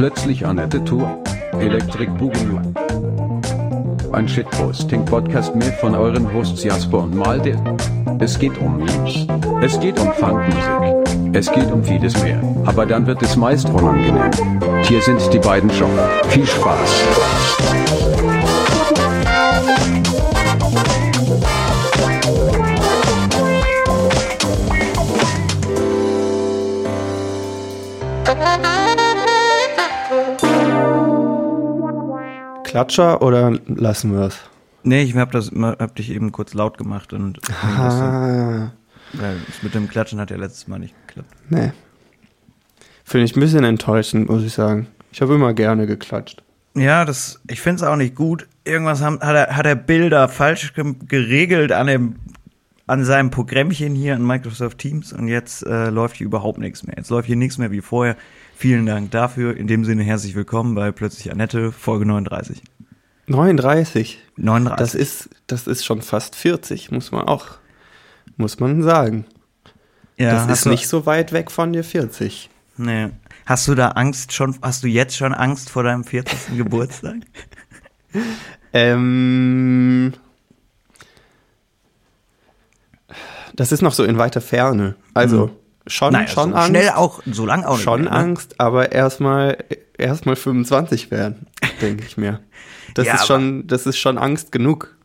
Plötzlich Annette Tour. Electric Boogaloo. Ein Shitposting-Podcast mehr von euren Hosts Jasper und Malde. Es geht um Memes. Es geht um Funkmusik. Es geht um vieles mehr. Aber dann wird es meist unangenehm. Hier sind die beiden schon. Viel Spaß. Klatscher oder lassen wir es? Nee, ich hab, das, hab dich eben kurz laut gemacht und Ah, weil das mit dem Klatschen hat ja letztes Mal nicht geklappt. nee. Finde ich ein bisschen enttäuschend, muss ich sagen. Ich habe immer gerne geklatscht. Ja, das, ich finde es auch nicht gut. Irgendwas haben, hat, er, hat er Bilder falsch ge geregelt an, dem, an seinem Programmchen hier in Microsoft Teams und jetzt äh, läuft hier überhaupt nichts mehr. Jetzt läuft hier nichts mehr wie vorher. Vielen Dank dafür. In dem Sinne herzlich willkommen bei Plötzlich Annette, Folge 39. 39. 39. Das ist, das ist schon fast 40, muss man auch, muss man sagen. ja, das ist nicht so weit weg von dir 40. Nee. Hast du da Angst schon, hast du jetzt schon Angst vor deinem 40. Geburtstag? Ähm, das ist noch so in weiter Ferne. Also schon, Naja, schon so Angst. schnell auch, so lang auch nicht schon mehr, ne? Angst, aber erstmal erstmal 25 werden, denke ich mir. Das Ja, ist schon, das ist schon Angst genug.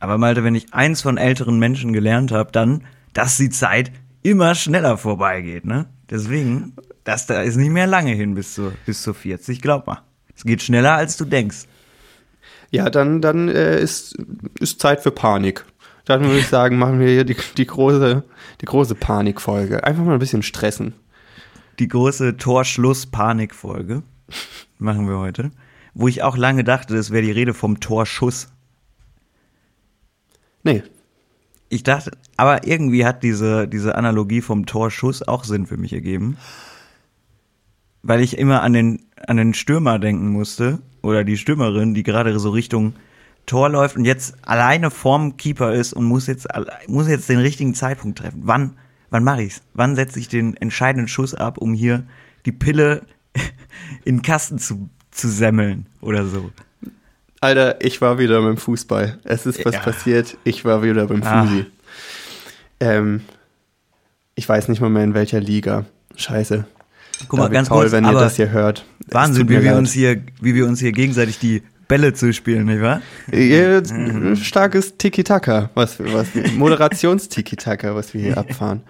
Aber Malte, wenn ich eins von älteren Menschen gelernt habe, dann, dass die Zeit immer schneller vorbeigeht, ne? Deswegen, das da ist nicht mehr lange hin bis zu, bis zu 40, glaub mal. Es geht schneller, als du denkst. Ja, dann, dann äh, ist, ist Zeit für Panik. Dann würde ich sagen, machen wir hier die, die große, die große Panikfolge. Einfach mal ein bisschen stressen. Die große Torschluss-Panik-Folge machen wir heute. Wo ich auch lange dachte, das wäre die Rede vom Torschuss. Nee, Ich dachte, aber irgendwie hat diese, diese Analogie vom Torschuss auch Sinn für mich ergeben. Weil ich immer an den, an den Stürmer denken musste, oder die Stürmerin, die gerade so Richtung Tor läuft und jetzt alleine vorm Keeper ist und muss jetzt, muss jetzt den richtigen Zeitpunkt treffen. Wann, wann mache ich's? Wann setze ich den entscheidenden Schuss ab, um hier die Pille in den Kasten zu, zu semmeln oder so? Alter, ich war wieder beim Fußball. Es ist was Ja. passiert. Ich war wieder beim Ah. Fusi. Ähm, ich weiß nicht mal mehr in welcher Liga. Scheiße. Guck mal, David ganz Paul, kurz, wenn ihr das hier hört. Wahnsinn, wie wir leid. uns hier, wie wir uns hier gegenseitig die Bälle zuspielen, nicht wahr? Ein starkes Tiki-Taka, was, was Moderations-Tiki-Taka, was wir hier abfahren.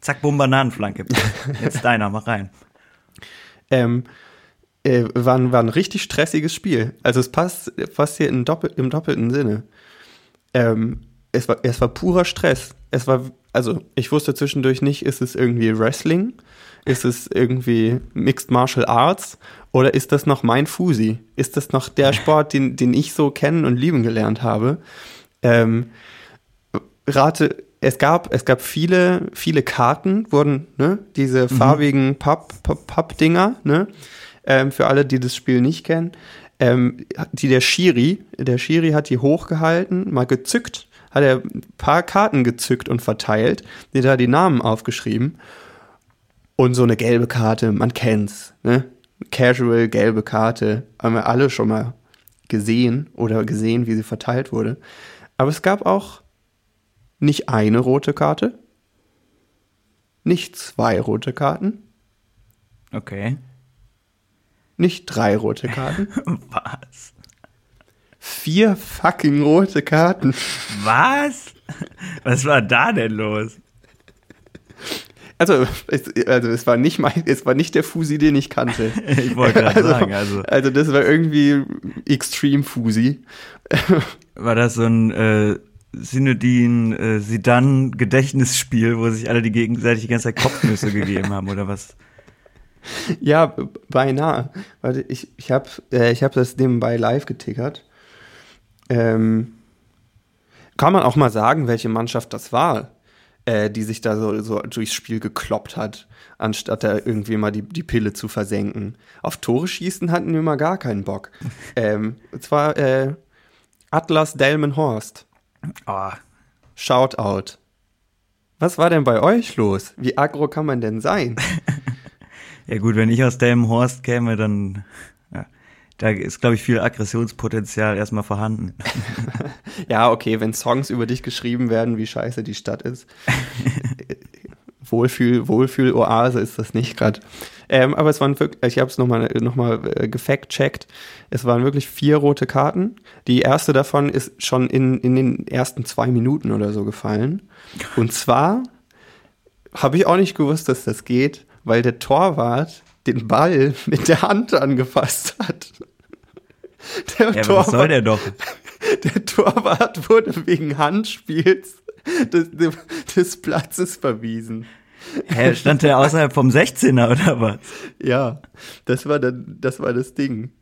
Zack, bumm, Bananenflanke. Jetzt deiner, mach rein. Ähm, äh, war, ein- war ein richtig stressiges Spiel. Also es passt fast hier in Doppel, im doppelten Sinne. Ähm, es, war, es war purer Stress. Es war, also ich wusste zwischendurch nicht, ist es irgendwie Wrestling? Ist es irgendwie Mixed Martial Arts? Oder ist das noch mein Fusi? Ist das noch der Sport, den, den ich so kennen und lieben gelernt habe? Ähm, rate, es gab, es gab viele, viele Karten, wurden, ne, diese farbigen Papp, Papp, Pappdinger, ne, ähm, für alle, die das Spiel nicht kennen, ähm, die der Schiri, der Schiri hat die hochgehalten, mal gezückt, hat er ein paar Karten gezückt und verteilt, die da die Namen aufgeschrieben. Und so eine gelbe Karte, man kennt's, ne? Casual gelbe Karte, haben wir alle schon mal gesehen oder gesehen, wie sie verteilt wurde. Aber es gab auch nicht eine rote Karte, nicht zwei rote Karten, Okay. nicht drei rote Karten, Was? vier fucking rote Karten. Was? Was war da denn los? Also es, also es war nicht mein, es war nicht der Fusi, den ich kannte. Ich wollte gerade sagen, also Also das war irgendwie Extreme Fusi. war das so ein äh, Sinodin äh, Sidan Gedächtnisspiel, wo sich alle die gegenseitig die ganze Zeit Kopfnüsse gegeben haben oder was? Ja, beinahe. Warte, ich, ich habe äh, ich hab das nebenbei live getickert. Ähm, kann man auch mal sagen, welche Mannschaft das war, äh, die sich da so, so durchs Spiel gekloppt hat, anstatt da irgendwie mal die, die Pille zu versenken. Auf Tore schießen hatten wir mal gar keinen Bock. ähm, und zwar äh, Atlas Delmenhorst. Oh, Shoutout. Was war denn bei euch los? Wie aggro kann man denn sein? Ja gut, wenn ich aus Delmenhorst käme, dann da ist, glaube ich, viel Aggressionspotenzial erstmal vorhanden. Ja, okay, wenn Songs über dich geschrieben werden, wie scheiße die Stadt ist. Wohlfühl, Wohlfühl-Oase ist das nicht gerade. Ähm, aber es waren wirklich, ich habe es nochmal noch mal, äh, gefact-checkt. Es waren wirklich vier rote Karten. Die erste davon ist schon in, in den ersten zwei Minuten oder so gefallen. Und zwar habe ich auch nicht gewusst, dass das geht, weil der Torwart den Ball mit der Hand angefasst hat. Der Ja, aber was soll der doch? der Torwart wurde wegen Handspiels des, des Platzes verwiesen. Hä, stand der außerhalb vom 16er oder was? Ja, das war dann, das war das Ding.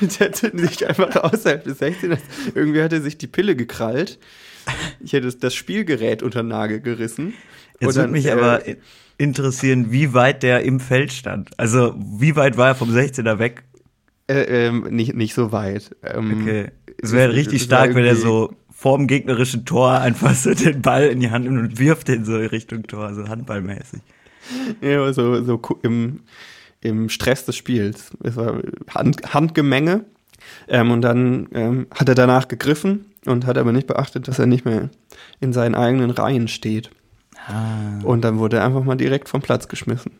Der hätte sich einfach außerhalb des 16ers, irgendwie hat er sich die Pille gekrallt. Ich hätte das Spielgerät unter Nagel gerissen. Jetzt Und dann, mich äh, aber interessieren, wie weit der im Feld stand. Also, wie weit war er vom 16er weg? Äh, ähm, nicht, nicht so weit. Ähm, Okay. Es wäre richtig stark, wenn er so vorm gegnerischen Tor einfach so den Ball in die Hand nimmt und wirft den so in Richtung Tor, so handballmäßig. Ja, so, so im, im Stress des Spiels. Es war Hand, Handgemenge. Ähm, und dann ähm, hat er danach gegriffen und hat aber nicht beachtet, dass er nicht mehr in seinen eigenen Reihen steht. Ah. Und dann wurde er einfach mal direkt vom Platz geschmissen.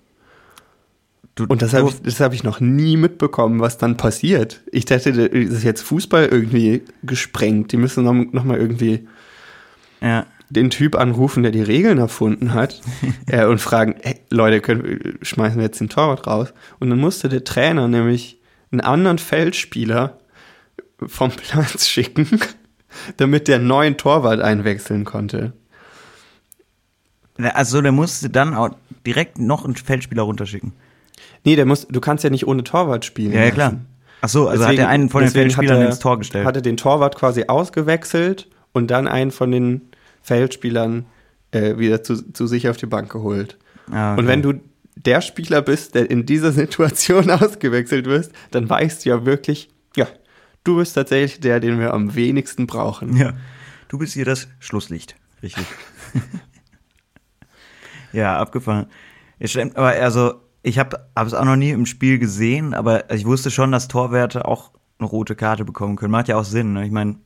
Du, Und das habe ich, das hab ich noch nie mitbekommen, was dann passiert. Ich dachte, das ist jetzt Fußball irgendwie gesprengt. Die müssen noch, noch mal irgendwie ja. den Typ anrufen, der die Regeln erfunden hat äh, und fragen, hey, Leute, können, schmeißen wir jetzt den Torwart raus? Und dann musste der Trainer nämlich einen anderen Feldspieler vom Platz schicken, damit der neuen Torwart einwechseln konnte. Also, der musste dann auch direkt noch einen Feldspieler runterschicken. Nee, der muss, du kannst ja nicht ohne Torwart spielen. Ja, ja, klar. Ach so, also hat Deswegen- er einen von den hat Feldspielern er- ins Tor gestellt. Hatte den Torwart quasi ausgewechselt und dann einen von den Feldspielern äh, wieder zu, zu sich auf die Bank geholt. Ah, okay. Und wenn du der Spieler bist, der in dieser Situation ausgewechselt wirst, dann weißt du ja wirklich, ja, du bist tatsächlich der, den wir am wenigsten brauchen. Ja. Du bist hier das Schlusslicht. Richtig. ja, abgefahren. Stimmt, aber also, ich habe es auch noch nie im Spiel gesehen, aber ich wusste schon, dass Torwerte auch eine rote Karte bekommen können. Macht ja auch Sinn, ne? Ich meine,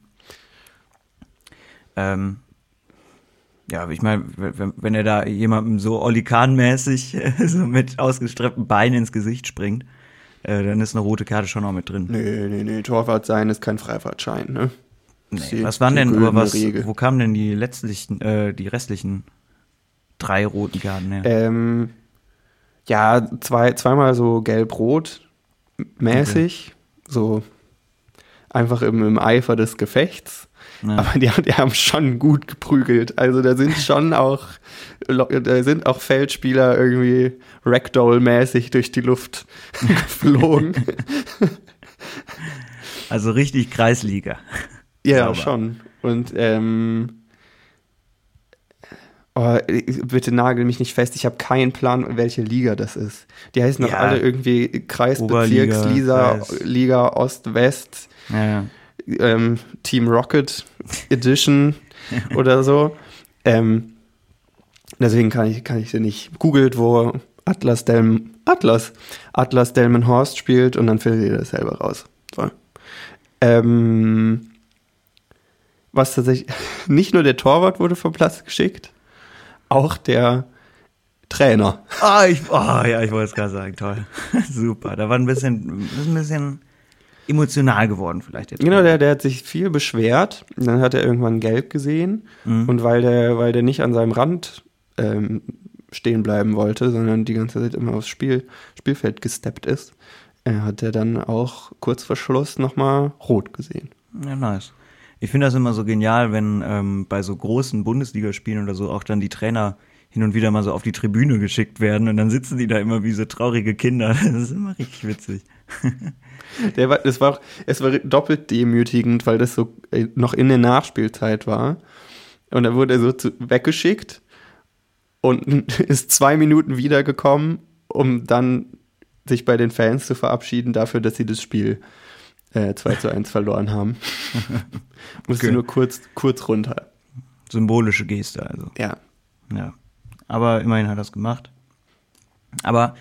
ähm, ja, ich meine, wenn, wenn er da jemandem so Olli Kahn-mäßig so mit ausgestreckten Beinen ins Gesicht springt, äh, dann ist eine rote Karte schon auch mit drin. Nee, nee, nee, Torwart sein ist kein Freifahrtschein, ne? Nee, was waren denn, aber was, Regel. wo kamen denn die letztlichen, äh, die restlichen drei roten Karten her? Ähm, ja, zwei, zweimal so gelb-rot mäßig, so einfach im, im Eifer des Gefechts. Ja. Aber die, die haben schon gut geprügelt. Also da sind schon auch, da sind auch Feldspieler irgendwie Ragdoll-mäßig durch die Luft geflogen. Also richtig Kreisliga. ja, Sauber. schon. Und ähm, oh, bitte nagel mich nicht fest. Ich habe keinen Plan, welche Liga das ist. Die heißen doch Ja. alle irgendwie Kreis, Oberliga, Bezirks, Liga, Kreis. Liga Ost, West. Ja. ähm, Team Rocket Edition oder so. Ähm, deswegen kann ich, kann ich sie nicht. Googelt, wo Atlas Delm, Atlas, Atlas Delmenhorst spielt und dann findet ihr das selber raus. So. Ähm, was tatsächlich, nicht nur der Torwart wurde vom Platz geschickt, auch der Trainer. Ah, ich, oh, ja, ich wollte es gerade sagen, toll. Super. Da war ein bisschen, ist ein bisschen emotional geworden vielleicht jetzt. Genau, der, der hat sich viel beschwert. Und Dann hat er irgendwann gelb gesehen. Mhm. Und weil der, weil der nicht an seinem Rand ähm, stehen bleiben wollte, sondern die ganze Zeit immer aufs Spiel, Spielfeld gesteppt ist, äh, hat er dann auch kurz vor Schluss nochmal rot gesehen. Ja, nice. Ich finde das immer so genial, wenn ähm, bei so großen Bundesligaspielen oder so auch dann die Trainer hin und wieder mal so auf die Tribüne geschickt werden und dann sitzen die da immer wie so traurige Kinder. Das ist immer richtig witzig. Der war, das war auch, es war doppelt demütigend, weil das so äh, noch in der Nachspielzeit war. Und dann wurde er so zu, weggeschickt und ist zwei Minuten wiedergekommen, um dann sich bei den Fans zu verabschieden dafür, dass sie das Spiel äh, 2 zu 1 verloren haben. Musste Okay. nur kurz, kurz runter. Symbolische Geste also. Ja. Ja. Aber immerhin hat er es gemacht. Aber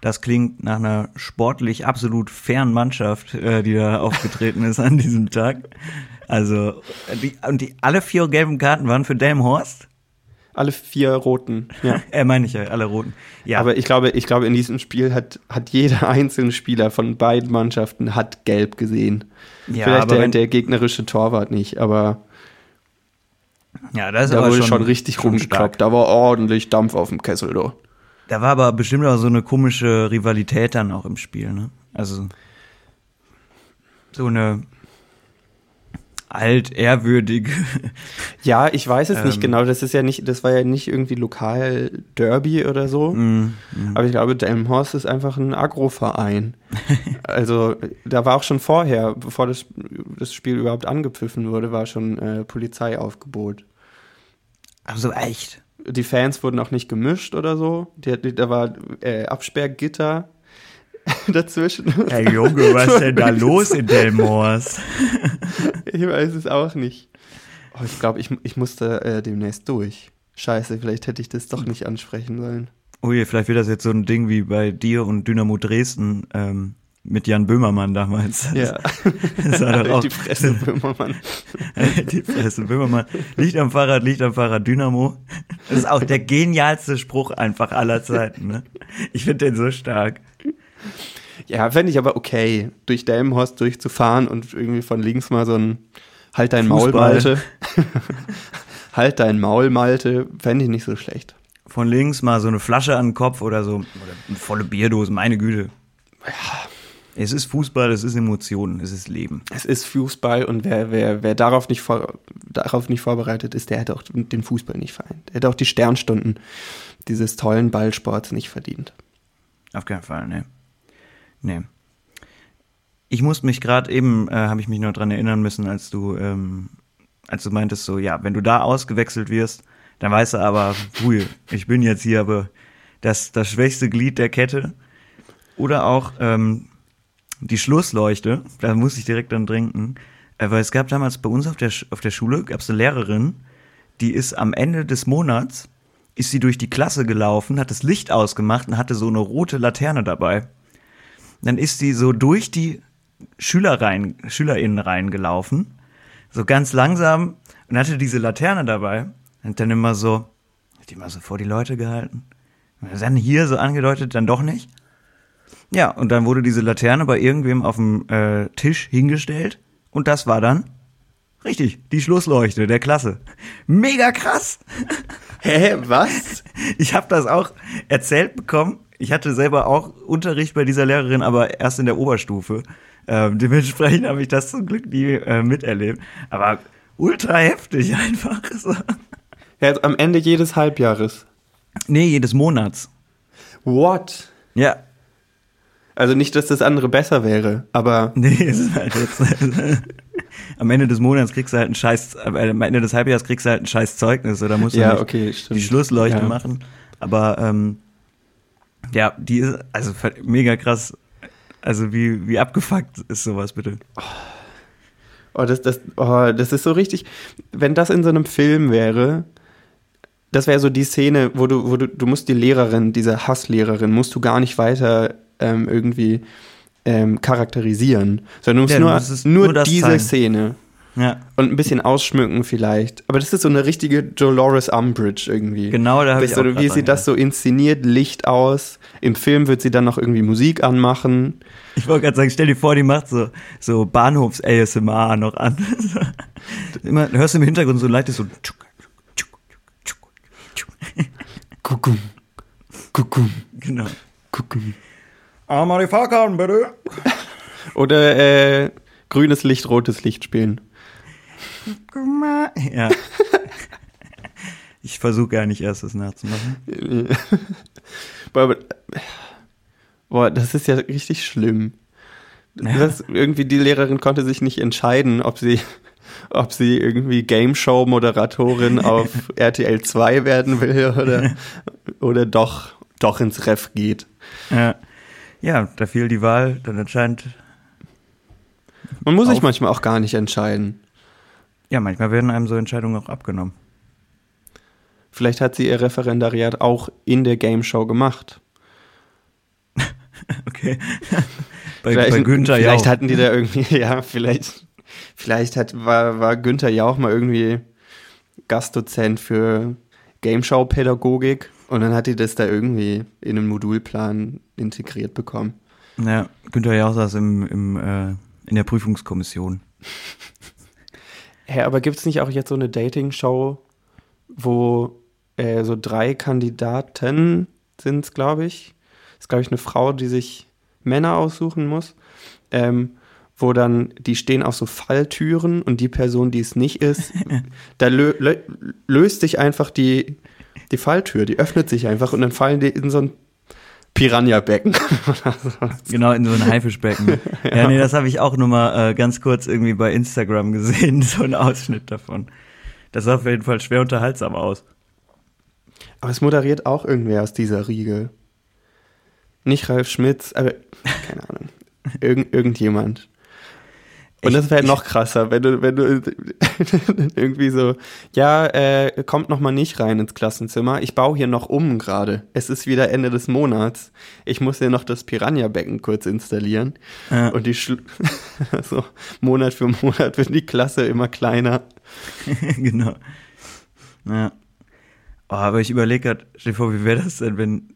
Das klingt nach einer sportlich absolut fairen Mannschaft, äh, die da aufgetreten ist an diesem Tag. Also, die, und die, alle vier gelben Karten waren für Delmhorst? Alle vier roten, ja. äh, meine ich ja, alle roten. Ja, Aber ich glaube, ich glaube, in diesem Spiel hat, hat jeder einzelne Spieler von beiden Mannschaften hat gelb gesehen. Ja, Vielleicht aber der, der gegnerische Torwart nicht, aber ja, das ist da aber wurde schon, schon, richtig schon rumgekloppt. Da war ordentlich Dampf auf dem Kessel, du. Da war aber bestimmt auch so eine komische Rivalität dann auch im Spiel, ne? Also so eine altehrwürdige. Ja, ich weiß es nicht Ähm. genau. Das ist ja nicht, das war ja nicht irgendwie lokal Derby oder so. Mm, Aber ich glaube, Delmenhorst ist einfach ein Agroverein. also da war auch schon vorher, bevor das, das Spiel überhaupt angepfiffen wurde, war schon äh, Polizeiaufgebot. also echt. Die Fans wurden auch nicht gemischt oder so. Die, die, da war äh, Absperrgitter dazwischen. Hey Junge, was ist denn da los in Delmhorst? Ich weiß es auch nicht. Oh, ich glaube, ich, ich musste äh, demnächst durch. Scheiße, vielleicht hätte ich das doch nicht ansprechen sollen. Oh je, vielleicht wird das jetzt so ein Ding wie bei dir und Dynamo Dresden ähm, mit Jan Böhmermann damals. Ja. Das war doch auch Die Fresse, Böhmermann. die Fresse Böhmermann. Licht am Fahrrad, Licht am Fahrrad, Dynamo. Das ist auch der genialste Spruch einfach aller Zeiten. Ne? Ich finde den so stark. Ja, fände ich aber okay, durch Delmenhorst durchzufahren und irgendwie von links mal so ein Halt dein Maul, Fußball. Malte. halt dein Maul, Malte, fände ich nicht so schlecht. Von links mal so eine Flasche an den Kopf oder so. Oder eine volle Bierdose, meine Güte. Es ist Fußball, es ist Emotionen, es ist Leben. Es ist Fußball und wer, wer, wer darauf, nicht vor, darauf nicht vorbereitet ist, der hätte auch den Fußball nicht vereint. Der hätte auch die Sternstunden dieses tollen Ballsports nicht verdient. Auf keinen Fall, ne. Nee. Ich musste mich gerade eben, äh, habe ich mich noch dran erinnern müssen, als du, ähm, als du meintest so, ja, wenn du da ausgewechselt wirst, dann weißt du aber, hui, ich bin jetzt hier aber das, das schwächste Glied der Kette. Oder auch ähm, die Schlussleuchte, da muss ich direkt dran trinken. Äh, weil es gab damals bei uns auf der, auf der Schule, gab es eine Lehrerin, die ist am Ende des Monats, ist sie durch die Klasse gelaufen, hat das Licht ausgemacht und hatte so eine rote Laterne dabei. Dann ist sie so durch die Schülerreihen, SchülerInnen reingelaufen, so ganz langsam und hatte diese Laterne dabei und dann immer so, hat die immer so vor die Leute gehalten. Und dann hier so angedeutet, dann doch nicht. Ja, und dann wurde diese Laterne bei irgendwem auf dem äh, Tisch hingestellt und das war dann richtig, die Schlussleuchte der Klasse. Mega krass! Hä, was? Ich habe das auch erzählt bekommen. Ich hatte selber auch Unterricht bei dieser Lehrerin, aber erst in der Oberstufe. Ähm, dementsprechend habe ich das zum Glück nie äh, miterlebt. Aber ultra heftig einfach. So. Ja, am Ende jedes Halbjahres. Nee, jedes Monats. What? Ja. Also nicht, dass das andere besser wäre, aber Nee, es ist halt jetzt. am Ende des Monats kriegst du halt ein scheiß, äh, am Ende des Halbjahres kriegst du halt ein scheiß Zeugnis oder musst du ja, okay, die Schlussleuchte ja. machen. Aber ähm, ja, die ist also mega krass. Also wie, wie abgefuckt ist sowas bitte? Oh, das, das, oh, das ist so richtig. Wenn das in so einem Film wäre, das wäre so die Szene, wo du, wo du, du musst die Lehrerin, diese Hasslehrerin, musst du gar nicht weiter ähm, irgendwie ähm, charakterisieren, sondern du musst Ja, nur, nur, nur diese zeigen. Szene Ja, und ein bisschen ausschmücken vielleicht. Aber das ist so eine richtige Dolores Umbridge irgendwie. genau da habe ich so, auch wie sie das so inszeniert, Licht aus. Im Film wird sie dann noch irgendwie Musik anmachen. Ich wollte gerade sagen, stell dir vor, die macht so, so Bahnhofs-ASMR noch an. Immer, hörst du im Hintergrund so leites so. tschuk, tschuk, tschuk, tschuk. Kuckum. Kuckum. Genau. Kuckum. Einmal die Fahrkarten, bitte. Oder äh, grünes Licht, rotes Licht spielen. Ja. Ich versuche gar nicht erst das nachzumachen. Boah, das ist ja richtig schlimm. Das, irgendwie die Lehrerin konnte sich nicht entscheiden, ob sie, ob sie irgendwie Game Show Moderatorin auf RTL 2 werden will oder, oder doch, doch ins Ref geht. Ja. ja, da fiel die Wahl dann anscheinend. Man muss sich manchmal auch gar nicht entscheiden. Ja, manchmal werden einem so Entscheidungen auch abgenommen. Vielleicht hat sie ihr Referendariat auch in der Game Show gemacht. Okay. bei, vielleicht, bei Günther vielleicht Jauch. hatten die da irgendwie, ja, vielleicht, vielleicht hat, war, war Günther Jauch mal irgendwie Gastdozent für Gameshow-Pädagogik und dann hat die das da irgendwie in einen Modulplan integriert bekommen. Ja, Günther Jauch saß im, im, äh, in der Prüfungskommission. Hä, aber gibt es nicht auch jetzt so eine Dating-Show, wo äh, so drei Kandidaten sind es, glaube ich. ist, glaube ich, eine Frau, die sich Männer aussuchen muss. Ähm, wo dann, die stehen auf so Falltüren und die Person, die es nicht ist, da lö lö löst sich einfach die, die Falltür, die öffnet sich einfach und dann fallen die in so ein Piranha-Becken. Genau, in so ein Haifischbecken. ja. nee, das habe ich auch nur mal äh, ganz kurz irgendwie bei Instagram gesehen, so ein Ausschnitt davon. Das sah auf jeden Fall schwer unterhaltsam aus. Aber es moderiert auch irgendwer aus dieser Riege. Nicht Ralf Schmitz, aber keine Ahnung. Irgend, irgendjemand. Und Ich- das wäre ich- noch krasser, wenn du, wenn du irgendwie so, ja, äh, kommt noch mal nicht rein ins Klassenzimmer. Ich baue hier noch um gerade. Es ist wieder Ende des Monats. Ich muss hier noch das Piranha-Becken kurz installieren. Ja. Und die Schlu so Monat für Monat wird die Klasse immer kleiner. genau. Ja. Oh, aber ich überlege gerade, stell dir vor, wie wäre das denn, wenn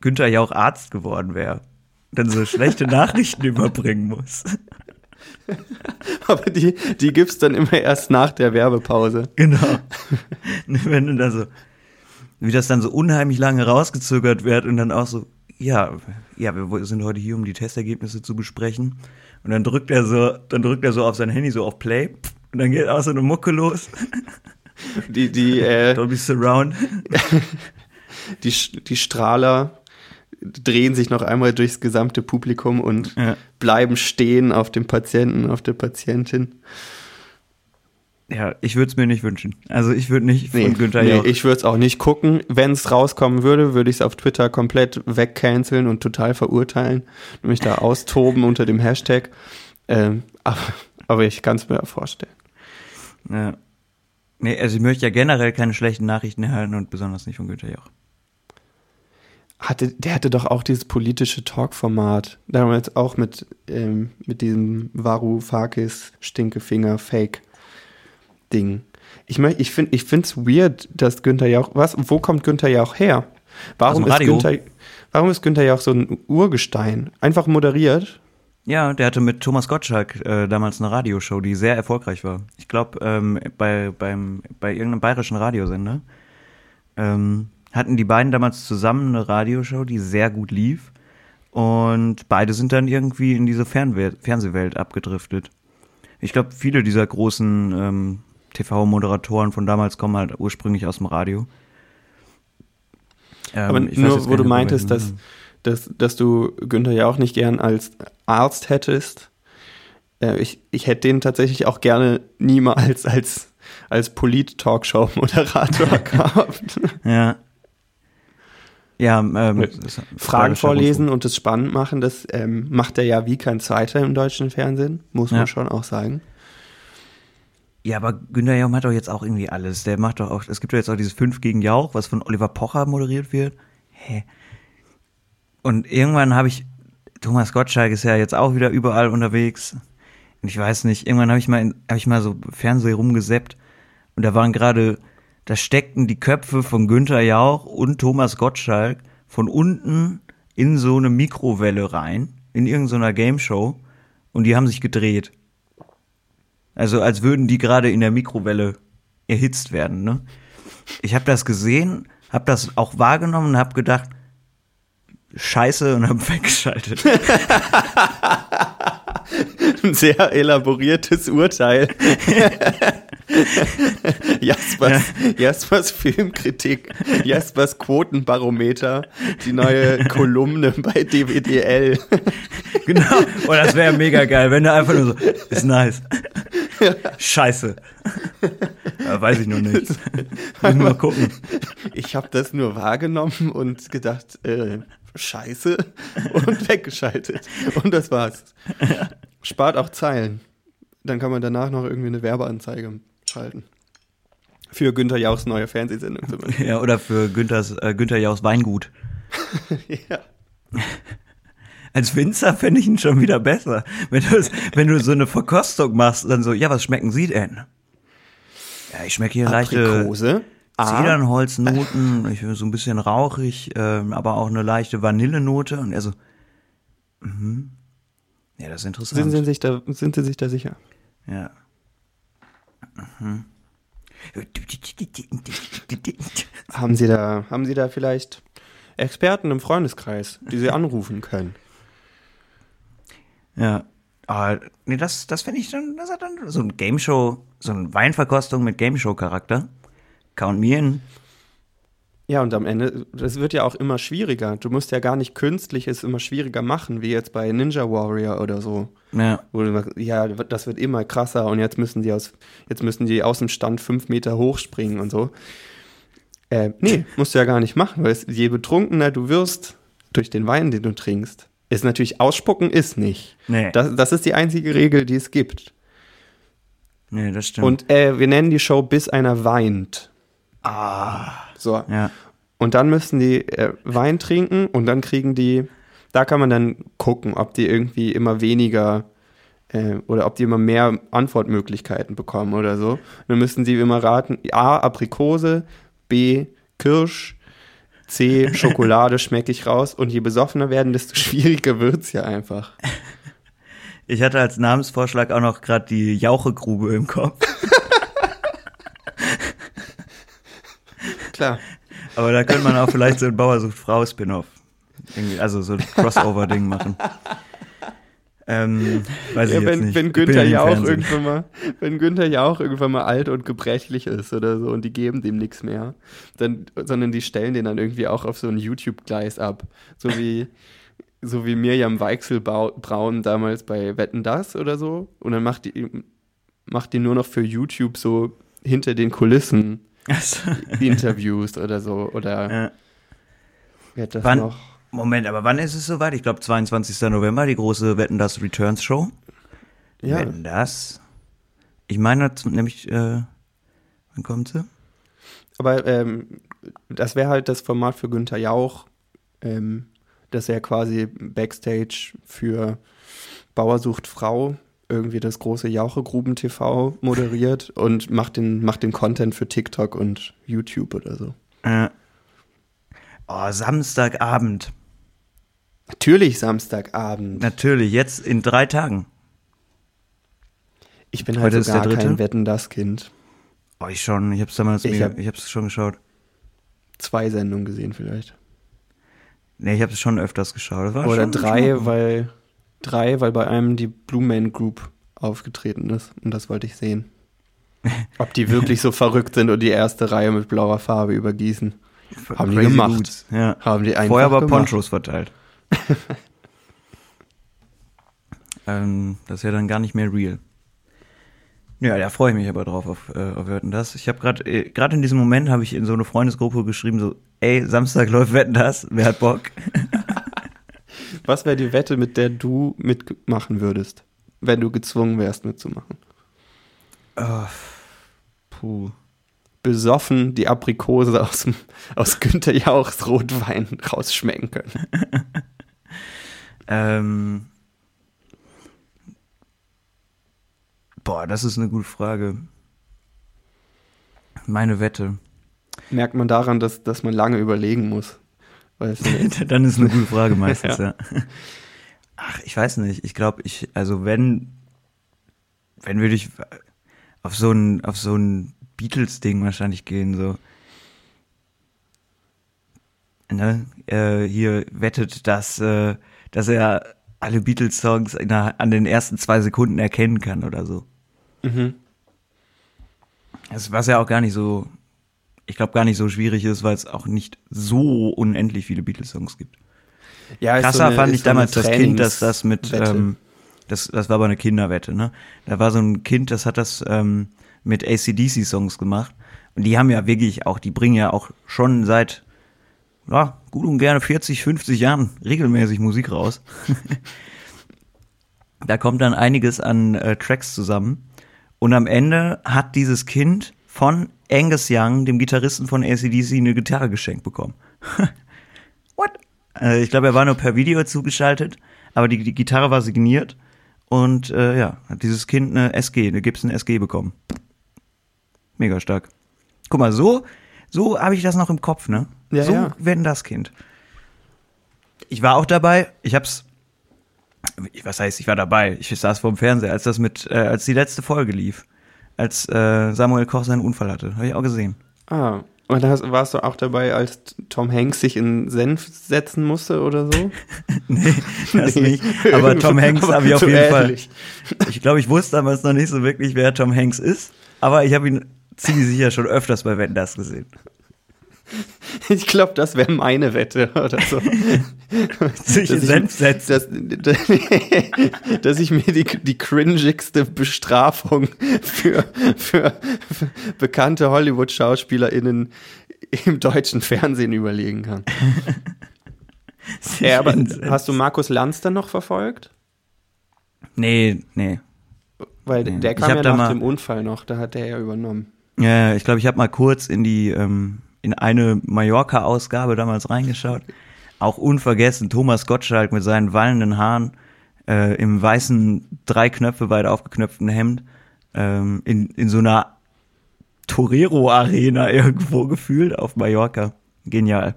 Günther Jauch Arzt geworden wäre? Dann so schlechte Nachrichten überbringen muss. Aber die, die gibt's dann immer erst nach der Werbepause. Genau. Wenn du da so, wie das dann so unheimlich lange rausgezögert wird und dann auch so, ja, ja, wir sind heute hier, um die Testergebnisse zu besprechen. Und dann drückt er so, dann drückt er so auf sein Handy so auf Play und dann geht auch so eine Mucke los. Die, die, äh, Dolby Surround. die, die Strahler drehen sich noch einmal durchs gesamte Publikum und Ja. bleiben stehen auf dem Patienten, auf der Patientin. Ja, ich würde es mir nicht wünschen. Also ich würde nicht von Nee, Günther nee Jauch. ich würde es auch nicht gucken. Wenn es rauskommen würde, würde ich es auf Twitter komplett wegcanceln und total verurteilen und mich da austoben unter dem Hashtag. Ähm, aber, aber ich kann es mir vorstellen. ja. Nee, also ich möchte ja generell keine schlechten Nachrichten erhalten und besonders nicht von Günther Jauch. Hatte, der hatte doch auch dieses politische Talk-Format. Damals auch mit, ähm, mit diesem Varoufakis Stinkefinger Fake-Ding. Ich, mein, ich finde ich es weird, dass Günther Jauch. Was? Wo kommt Günther Jauch her? Warum dem ist. Günther, warum ist Günther Jauch so ein Urgestein? Einfach moderiert. Ja, der hatte mit Thomas Gottschalk äh, damals eine Radioshow, die sehr erfolgreich war. Ich glaube, ähm, bei, beim, bei irgendeinem bayerischen Radiosender ähm, hatten die beiden damals zusammen eine Radioshow, die sehr gut lief. Und beide sind dann irgendwie in diese Fernwelt, Fernsehwelt abgedriftet. Ich glaube, viele dieser großen ähm, TV-Moderatoren von damals kommen halt ursprünglich aus dem Radio. Ähm, Aber nur, wo du meintest, dass, dass, dass du Günther Jauch nicht gern als Arzt hättest. Äh, ich, ich hätte den tatsächlich auch gerne niemals als, als Polit-Talkshow-Moderator gehabt. Ja. Ja, ähm, Fragen vorlesen und es spannend machen, das ähm, macht er ja wie kein zweiter im deutschen Fernsehen, muss man Ja. schon auch sagen. Ja, aber Günter Jauch macht doch jetzt auch irgendwie alles. Der macht doch auch, es gibt doch jetzt auch dieses 5 gegen Jauch, was von Oliver Pocher moderiert wird. Hä? Und irgendwann habe ich, Thomas Gottschalk ist ja jetzt auch wieder überall unterwegs. Und ich weiß nicht, irgendwann habe ich mal, habe ich mal so Fernsehen rumgeseppt und da waren gerade, da steckten die Köpfe von Günther Jauch und Thomas Gottschalk von unten in so eine Mikrowelle rein, in irgendeiner Gameshow und die haben sich gedreht. Also als würden die gerade in der Mikrowelle erhitzt werden. Ne? Ich habe das gesehen, habe das auch wahrgenommen und habe gedacht, Scheiße und habe weggeschaltet. Ein sehr elaboriertes Urteil. Jaspers, Jaspers Filmkritik, Jaspers Quotenbarometer, die neue Kolumne bei DWDL. genau. Und das wäre mega geil, wenn er einfach nur so, ist nice. Scheiße. Ja, weiß ich noch nicht. Muss mal gucken. Ich habe das nur wahrgenommen und gedacht, äh, scheiße und weggeschaltet. Und das war's. Spart auch Zeilen. Dann kann man danach noch irgendwie eine Werbeanzeige schalten. Für Günther Jauchs neue Fernsehsendung zum Beispiel. Ja, oder für Günthers, äh, Günther Jauchs Weingut. ja. Als Winzer fände ich ihn schon wieder besser. Wenn du, wenn du so eine Verkostung machst, dann so, ja, was schmecken Sie denn? Ja, ich schmecke hier leichte Aprikose. A. Zedernholznoten, ich bin so ein bisschen rauchig, ähm, aber auch eine leichte Vanillenote. Und er so, mhm. Ja, das ist interessant. Sind Sie sich da, sind Sie sich da sicher? Ja. Mhm. Haben Sie da, haben Sie da vielleicht Experten im Freundeskreis, die Sie anrufen können? Ja. Aber nee, das, das finde ich dann, das hat dann so ein Game Show, so eine Weinverkostung mit Game Show Charakter. Count me in. Ja, und am Ende, das wird ja auch immer schwieriger. Du musst ja gar nicht künstlich es immer schwieriger machen, wie jetzt bei Ninja Warrior oder so. Ja. Wo du sagst, ja, das wird immer krasser und jetzt müssen die aus, jetzt müssen die aus dem Stand fünf Meter hochspringen und so. Äh, nee, musst du ja gar nicht machen, weil es, je betrunkener du wirst durch den Wein, den du trinkst, ist natürlich ausspucken ist nicht. Nee. Das, das ist die einzige Regel, die es gibt. Nee, das stimmt. Und äh, wir nennen die Show bis einer weint. Ah. So. Ja. Und dann müssen die äh, Wein trinken und dann kriegen die, da kann man dann gucken, ob die irgendwie immer weniger äh, oder ob die immer mehr Antwortmöglichkeiten bekommen oder so. Und dann müssen sie immer raten, A, Aprikose, B, Kirsch, C, Schokolade schmecke ich raus. Und je besoffener werden, desto schwieriger wird's ja einfach. Ich hatte als Namensvorschlag auch noch gerade die Jauchegrube im Kopf. Klar. Aber da könnte man auch vielleicht so ein Bauer sucht Frau Spin-off. Also so ein Crossover-Ding machen. Ähm, weiß ich Ja, jetzt wenn, nicht. wenn Ich Günther ja auch irgendwann mal, wenn Günther ja auch irgendwann mal alt und gebrechlich ist oder so und die geben dem nichts mehr, dann, sondern die stellen den dann irgendwie auch auf so ein YouTube-Gleis ab. So wie, so wie Mirjam Weichselbraun damals bei Wetten Das oder so. Und dann macht die, macht die nur noch für YouTube so hinter den Kulissen Interviews oder so. Oder ja. wer hat das Wann- noch? Moment, aber wann ist es soweit? Ich glaube 22. November, die große Wetten das Returns Show. Ja, Wetten das? Ich meine das nämlich, äh, wann kommt sie? Aber ähm, das wäre halt das Format für Günther Jauch, ähm, dass er quasi Backstage für Bauer sucht Frau irgendwie das große Jauchegruben TV moderiert und macht den, macht den Content für TikTok und YouTube oder so. Äh, oh, Samstagabend. Natürlich Samstagabend. Natürlich, jetzt in drei Tagen. Ich bin Heute halt ist so gar kein Wetten das Kind. Oh, ich schon. Ich hab's damals, Ich ich, hab- ich hab's schon geschaut. Zwei Sendungen gesehen vielleicht. Nee, ich hab's schon öfters geschaut. Oder drei, weil drei, weil bei einem die Blue Man Group aufgetreten ist und das wollte ich sehen. Ob die wirklich so verrückt sind und die erste Reihe mit blauer Farbe übergießen. Haben die Crazy gemacht. Boots, Ja. Haben die einfach Vorher aber gemacht. Ponchos verteilt. ähm, das ist ja dann gar nicht mehr real. Ja, da freue ich mich aber drauf auf, äh, auf Wetten das. Ich habe gerade äh, gerade in diesem Moment habe ich in so eine Freundesgruppe geschrieben so, ey, Samstag läuft Wetten das, wer hat Bock? Was wäre die Wette, mit der du mitmachen würdest, wenn du gezwungen wärst mitzumachen? Oh, puh. Besoffen die Aprikose aus, dem, aus Günther Jauchs Rotwein rausschmecken können. Ähm, boah, das ist eine gute Frage. Meine Wette. Merkt man daran, dass, dass man lange überlegen muss. Weißt du? Dann ist eine gute Frage meistens, Ja. ja. Ach, ich weiß nicht. Ich glaube, ich, also wenn, wenn würde ich auf so ein, auf so ein Beatles-Ding wahrscheinlich gehen, so. Ne, äh, hier wettet, dass, äh, dass er alle Beatles-Songs an den ersten zwei Sekunden erkennen kann oder so. Mhm. Das, was ja auch gar nicht so, ich glaube, gar nicht so schwierig ist, weil es auch nicht so unendlich viele Beatles-Songs gibt. Ja, Krasser so eine- fand ich so damals das Kind, dass das mit, ähm, das, das war aber eine Kinderwette, ne? Da war so ein Kind, das hat das ähm, mit ACDC-Songs gemacht. Und die haben ja wirklich auch, die bringen ja auch schon seit, ja, gut und gerne 40, 50 Jahren regelmäßig Musik raus. da kommt dann einiges an äh, Tracks zusammen. Und am Ende hat dieses Kind von Angus Young, dem Gitarristen von ACDC, eine Gitarre geschenkt bekommen. What? Äh, ich glaube, er war nur per Video zugeschaltet, aber die, die Gitarre war signiert und äh, ja, hat dieses Kind eine SG, eine Gibson SG bekommen. Mega stark. Guck mal, so, so habe ich das noch im Kopf, ne? Ja, so ja. wenn das Kind. Ich war auch dabei, ich hab's, was heißt, ich war dabei, ich saß vor dem Fernseher, als das mit, äh, als die letzte Folge lief, als äh, Samuel Koch seinen Unfall hatte, habe ich auch gesehen. Ah, und da warst du auch dabei, als Tom Hanks sich in Senf setzen musste oder so? Nee, das Nee. nicht. Aber Tom Hanks habe ich auf jeden Fall. ähnlich. Ich glaube, ich wusste damals noch nicht so wirklich, wer Tom Hanks ist, aber ich habe ihn ziemlich sicher schon öfters bei Wetten das gesehen. Ich glaube, das wäre meine Wette oder so. Sich Dass ich- Senf setzt. Dass, dass, dass ich mir die, die cringigste Bestrafung für, für, für bekannte Hollywood-SchauspielerInnen im deutschen Fernsehen überlegen kann. Ja, aber hast du Markus Lanz dann noch verfolgt? Nee, nee. Weil Nee. der kam ja nach dem Unfall noch, da hat der ja übernommen. Ja, ich glaube, ich habe mal kurz in die ähm, in eine Mallorca-Ausgabe damals reingeschaut. Auch unvergessen Thomas Gottschalk mit seinen wallenden Haaren äh, im weißen drei Knöpfe weit aufgeknöpften Hemd ähm, in in so einer Torero-Arena irgendwo gefühlt auf Mallorca. Genial.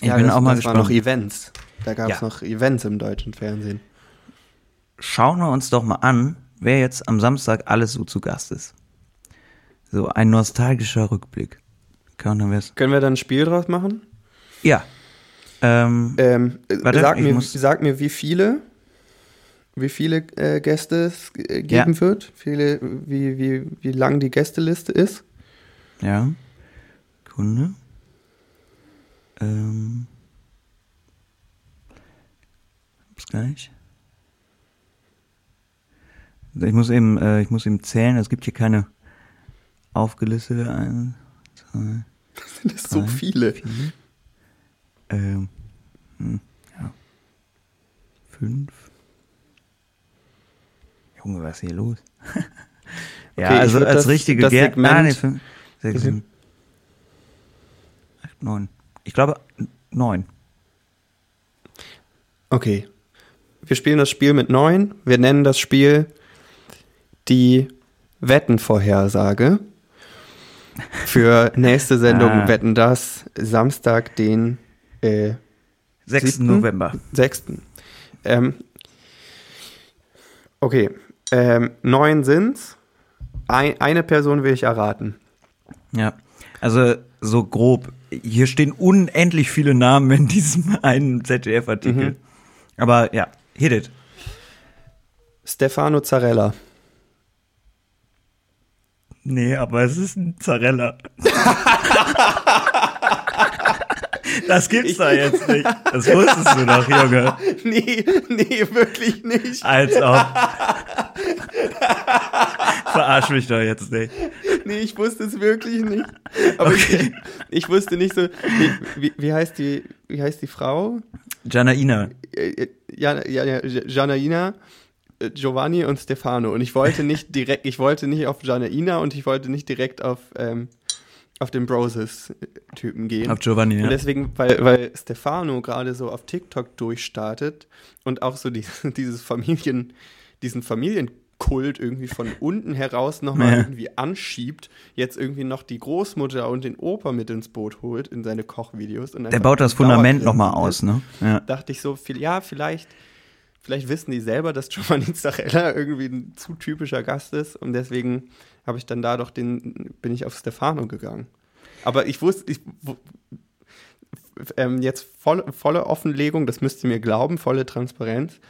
Ich bin das, auch mal das waren gespannt. noch Events. Da gab es Ja. noch Events im deutschen Fernsehen. schauen wir uns doch mal an, wer jetzt am Samstag alles so zu Gast ist. So ein nostalgischer Rückblick. Können wir dann ein Spiel draus machen? Ja. Ähm, Ähm, äh, Warte, sag, mir, sag mir, wie viele, wie viele äh, Gäste es äh, geben Ja. wird, viele, wie, wie, wie lang die Gästeliste ist. ja. Kunde. Ähm. Bis gleich. Ich muss eben, äh, ich muss eben zählen. Es gibt hier keine aufgelistete. Ein, zwei, Das sind so Drei. viele. vier. Ähm, hm, ja. Fünf. Junge, was ist hier los? ja, Okay, also als das- richtige das Gär- Segment- Ah, nee, fünf, sechs, sieben, acht, neun. Ich glaube, neun. Okay. Wir spielen das Spiel mit neun. Wir nennen das Spiel die Wettenvorhersage. Für nächste Sendung Ah. Wetten das Samstag, den äh, 6. Siebten? November. 6. Ähm, okay, ähm, neun sind's. Ein, eine Person will ich erraten. Ja. Also, so grob. Hier stehen unendlich viele Namen in diesem einen ZDF-Artikel. Mhm. Aber ja, hit it. Stefano Zarella. Nee, aber es ist ein Zarella. das gibt's da jetzt nicht. Das wusstest du doch, Junge. nee, nee, wirklich nicht. Als ob. Verarsch mich doch jetzt nicht. Nee, ich wusste es wirklich nicht. Aber Okay. ich, ich wusste nicht so. Wie, wie, wie heißt die, wie heißt die Frau? Janaina. Äh, Ja, ja, ja, Janaina, äh, Giovanni und Stefano. Und ich wollte nicht direkt, ich wollte nicht auf Janaina und ich wollte nicht direkt auf, ähm, auf den Broses-Typen gehen. Auf Giovanni, Und ja. deswegen, weil, weil Stefano gerade so auf TikTok durchstartet und auch so die, dieses Familien, diesen Familienkult irgendwie von unten heraus nochmal Ja. irgendwie anschiebt, jetzt irgendwie noch die Großmutter und den Opa mit ins Boot holt in seine Kochvideos. Und Der baut das Fundament nochmal aus, ne? Ja. dachte ich so, viel, ja, vielleicht, vielleicht wissen die selber, dass Giovanni Zarella irgendwie ein zu typischer Gast ist und deswegen habe ich dann da doch den, bin ich auf Stefano gegangen. Aber ich wusste, ich, ähm, jetzt voll, volle Offenlegung, das müsst ihr mir glauben, volle Transparenz,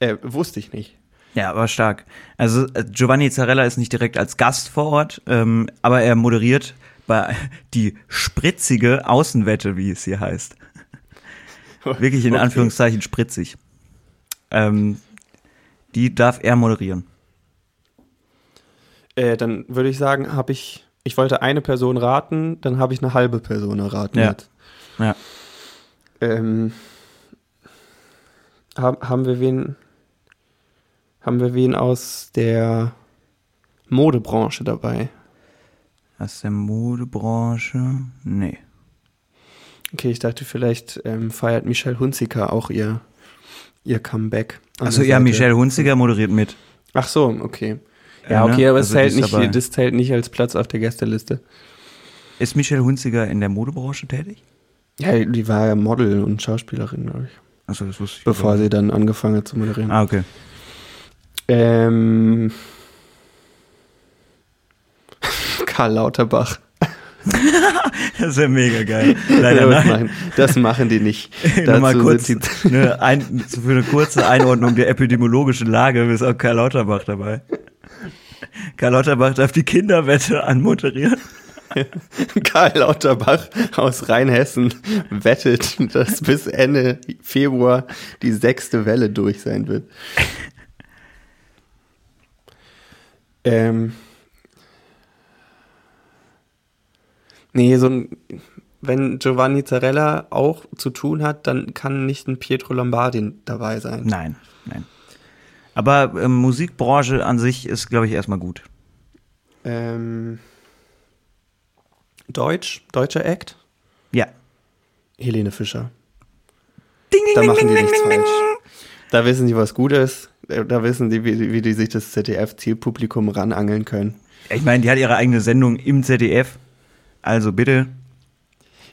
äh, wusste ich nicht. Ja, aber stark. Also äh, Giovanni Zarella ist nicht direkt als Gast vor Ort, ähm, aber er moderiert bei die spritzige Außenwette, wie es hier heißt. Wirklich in Okay. Anführungszeichen spritzig. Ähm, die darf er moderieren. Äh, dann würde ich sagen, habe ich, ich wollte eine Person raten, dann habe ich eine halbe Person erraten. Ja. jetzt. Ja. Ähm, haben, haben wir wen, haben wir wen aus der Modebranche dabei? Aus der Modebranche? Nee. Okay, ich dachte, vielleicht ähm, feiert Michelle Hunziker auch ihr, ihr Comeback. Also ja, Seite. Michelle Hunziger moderiert mit. Ach so, okay. Ja, ne? okay, aber Also es zählt nicht, dabei. das zählt nicht als Platz auf der Gästeliste. Ist Michelle Hunziger in der Modebranche tätig? Ja, die war ja Model und Schauspielerin, glaube ich. Also das wusste ich. Bevor sie dann angefangen hat zu moderieren. Ah, okay. Ähm, Karl Lauterbach. Das ist ja mega geil. Leider das, nein. machen, das machen die nicht. Dazu kurz die- ne, ein, für eine kurze Einordnung der epidemiologischen Lage ist auch Karl Lauterbach dabei. Karl Lauterbach darf die Kinderwette anmoderieren. Karl Lauterbach aus Rheinhessen wettet, dass bis Ende Februar die sechste Welle durch sein wird. Ähm. Nee, so ein, wenn Giovanni Zarella auch zu tun hat, dann kann nicht ein Pietro Lombardi dabei sein. Nein, nein. Aber ähm, Musikbranche an sich ist, glaube ich, erstmal gut. Ähm, Deutsch, deutscher Act, Ja. Helene Fischer. Ding, ding, Da ding, machen ding, die ding, nichts falsch. Da wissen die, was gut ist. Da wissen die, wie, wie die sich das ZDF-Zielpublikum ranangeln können. Ich meine, die hat ihre eigene Sendung im ZDF. Also bitte.